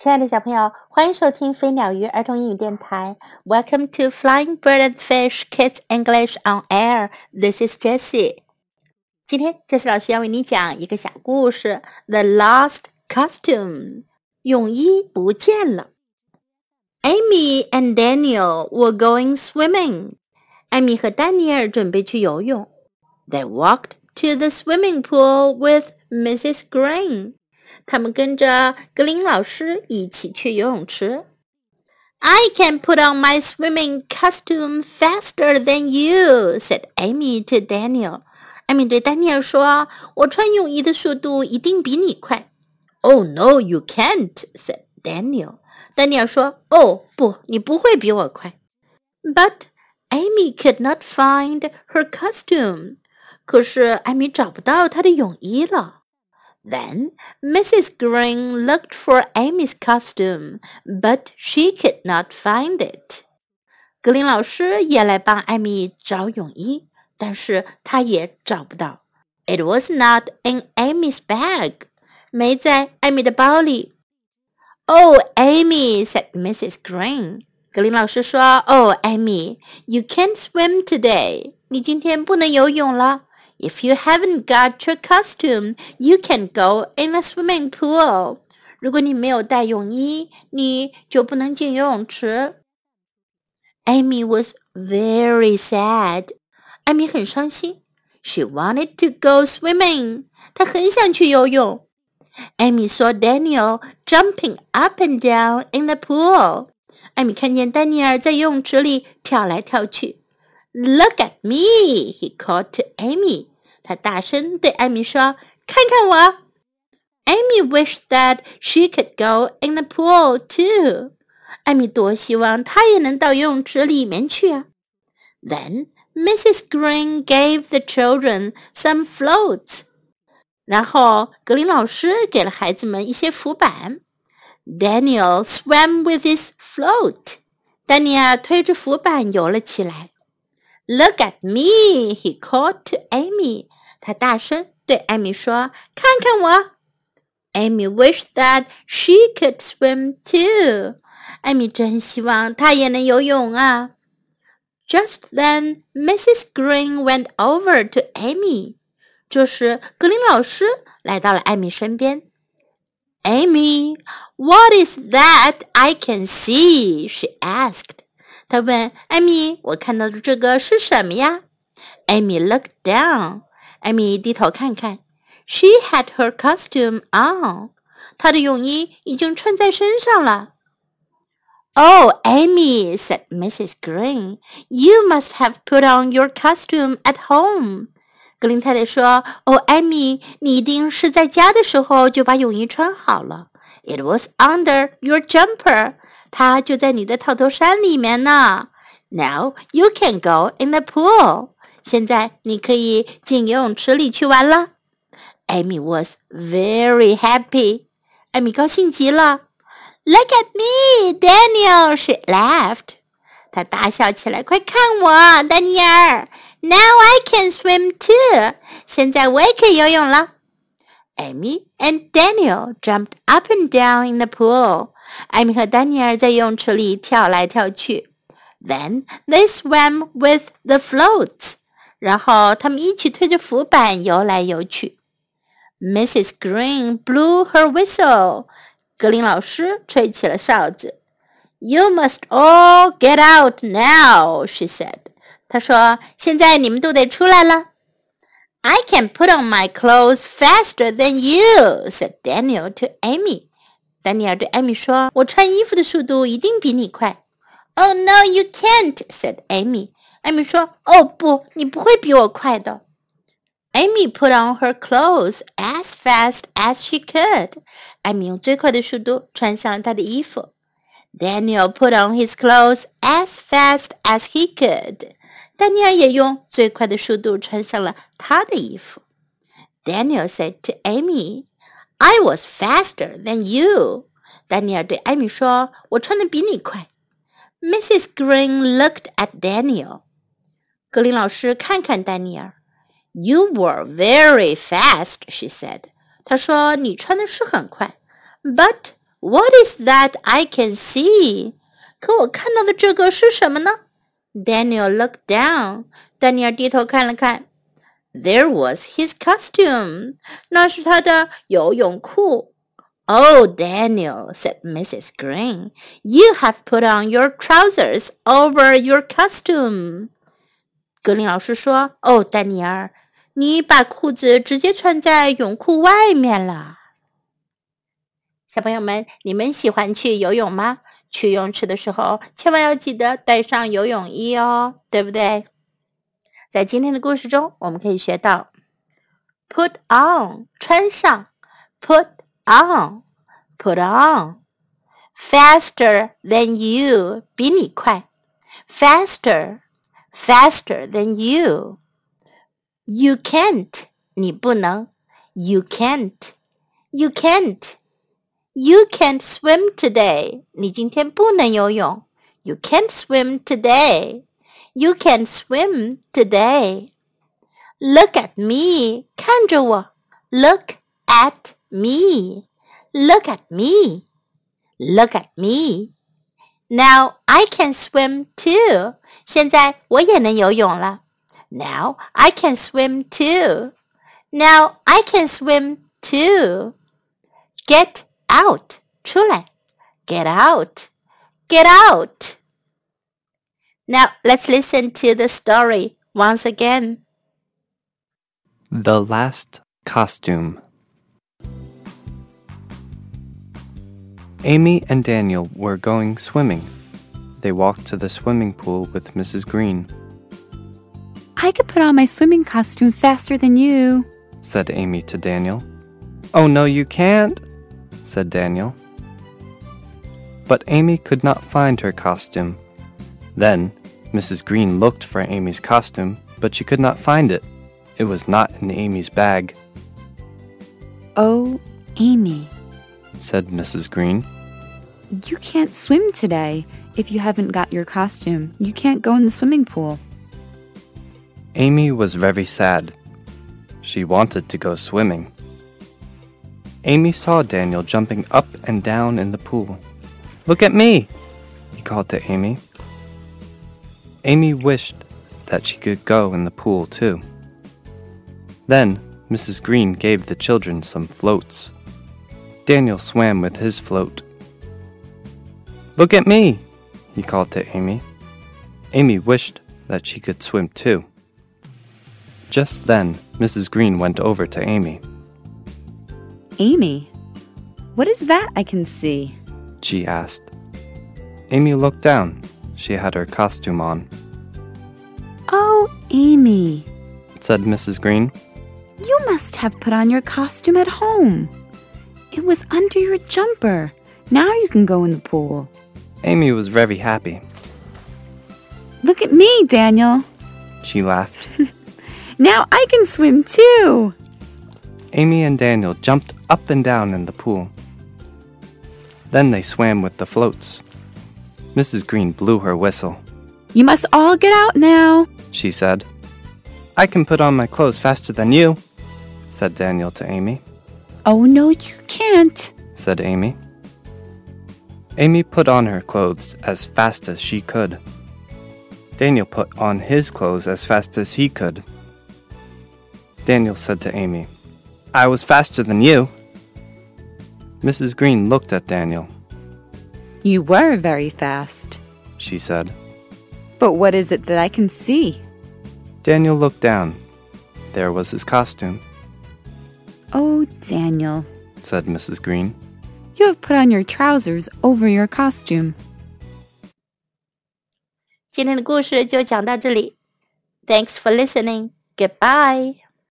亲爱的小朋友，欢迎收听飞鸟鱼儿童英语电台。Welcome to Flying Bird and Fish Kids English on Air. This is Jessie. 今天，Jessie 老师要为你讲一个小故事，《The Lost Costume》泳衣不见了。Amy and Daniel were going swimming. 艾米和丹尼尔准备去游泳。They walked to the swimming pool with Mrs. Green. 他们跟着格林老师一起去游泳池。I can put on my swimming costume faster than you," said Amy to Daniel. 艾米对丹尼尔说：“我穿泳衣的速度一定比你快。” Oh no, you can't," said Daniel. 丹尼尔说：“哦，不，你不会比我快。” But Amy could not find her costume. 可是艾米找不到她的泳衣了。 then Mrs. Green looked for Amy's costume, but she could not find it. 格林老师也来帮艾米找泳衣，但是她也找不到。It was not in Amy's bag，没在艾米的包里。Oh, Amy, said Mrs. Green. 格林老师说：“Oh, Amy, you can't swim today. 你今天不能游泳了。” If you haven't got your costume, you can go in the swimming pool. 如果你没有带泳衣，你就不能进游泳池。Amy was very sad. 艾米很伤心。She wanted to go swimming. 她很想去游泳。Amy saw Daniel jumping up and down in the pool. 艾米看见丹尼尔在游泳池里跳来跳去。Look at me, he called to Amy. 他大声对艾米说：“看看我。” Amy wished that she could go in the pool too. 艾米多希望她也能到游泳池里面去啊！Then Mrs. Green gave the children some floats. 然后格林老师给了孩子们一些浮板。Daniel swam with his float. 丹尼尔推着浮板游了起来。Look at me, he called to Amy. 他大声对艾米说：“看看我。” Amy wished that she could swim too. 艾米真希望她也能游泳啊。Just then, Mrs. Green went over to Amy. 这时，格林老师来到了艾米身边。Amy, what is that I can see? She asked. 她问艾米：“我看到的这个是什么呀？”Amy looked down. 艾米低头看看，She had her costume on，她的泳衣已经穿在身上了。Oh, Amy, said Mrs. Green, you must have put on your costume at home. 格林太太说：“哦，艾米，你一定是在家的时候就把泳衣穿好了。It was under your jumper，它就在你的套头衫里面呢。Now you can go in the pool。” 现在你可以进游泳池里去玩了。Amy was very happy. 艾米高兴极了。Look at me, Daniel! She laughed. 她大笑起来。快看我，丹尼尔！Now I can swim too. 现在我也可以游泳了。Amy and Daniel jumped up and down in the pool. 艾米和丹尼尔在游泳池里跳来跳去。Then they swam with the floats. 然后他们一起推着浮板游来游去。Mrs. Green blew her whistle。格林老师吹起了哨子。You must all get out now, she said. 她说：“现在你们都得出来了。” I can put on my clothes faster than you, said Daniel to Amy. 丹尼尔对艾米说：“我穿衣服的速度一定比你快。” Oh no, you can't, said Amy. 艾米说：“哦不，你不会比我快的。” Amy put on her clothes as fast as she could. 艾米用最快的速度穿上了她的衣服。Daniel put on his clothes as fast as he could. 丹尼尔也用最快的速度穿上了他的衣服。Daniel said to Amy, "I was faster than you." 丹尼尔对艾米说：“我穿的比你快。” Mrs. Green looked at Daniel. 格林老师看看丹尼尔。You were very fast, she said. 她说你穿的是很快，but What is that I can see？可我看到的这个是什么呢？Daniel looked down. 丹尼尔低头看了看。There was his costume. 那是他的游泳裤。Oh, Daniel, said Mrs. Green, you have put on your trousers over your costume. 格林老师说：“哦，丹尼尔，你把裤子直接穿在泳裤外面了。”小朋友们，你们喜欢去游泳吗？去泳池的时候，千万要记得带上游泳衣哦，对不对？在今天的故事中，我们可以学到：put on 穿上，put on，put on，faster than you 比你快，“faster” ，faster，faster than you，you can't 你不能，you can't，you can't。You can't swim today. 你今天不能游泳。You can't swim today. You can't swim today. Look at me. 看着我。Look at me. Look at me. Look at me. Now I can swim too. 现在我也能游泳了。Now I can swim too. Now I can swim too. Get out. 出来。Get out. Get out. Now let's listen to the story once again. The Lost Costume. Amy and Daniel were going swimming they walked to the swimming pool with Mrs. Green. I could put on my swimming costume faster than you, said Amy to Daniel. Oh, no, you can't, said Daniel. But Amy could not find her costume. Then Mrs. Green looked for Amy's costume, but she could not find it. It was not in Amy's bag. Oh, Amy, said Mrs. Green. You can't swim today. If you haven't got your costume, you can't go in the swimming pool. Amy was very sad. She wanted to go swimming. Amy saw Daniel jumping up and down in the pool. Look at me, he called to Amy. Amy wished that she could go in the pool too. Then Mrs. Green gave the children some floats. Daniel swam with his float. Look at me, he called to Amy. Amy wished that she could swim too. Just then, Mrs. Green went over to Amy. Amy, what is that I can see? She asked. Amy looked down. She had her costume on. Oh, Amy, said Mrs. Green. You must have put on your costume at home. It was under your jumper. Now you can go in the pool. Amy was very happy. Look at me, Daniel. She laughed. now I can swim too. Amy and Daniel jumped up and down in the pool. Then they swam with the floats. Mrs. Green blew her whistle. You must all get out now, she said. I can put on my clothes faster than you, said Daniel to Amy. Oh, no, you can't, said Amy. Amy put on her clothes as fast as she could. Daniel put on his clothes as fast as he could. Daniel said to Amy, I was faster than you. Mrs. Green looked at Daniel. You were very fast, she said. But what is it that I can see? Daniel looked down. There was his costume. Oh, Daniel, said Mrs. Green. You have put on your trousers over your costume. 今天的故事就讲到这里。Thanks for listening. Goodbye.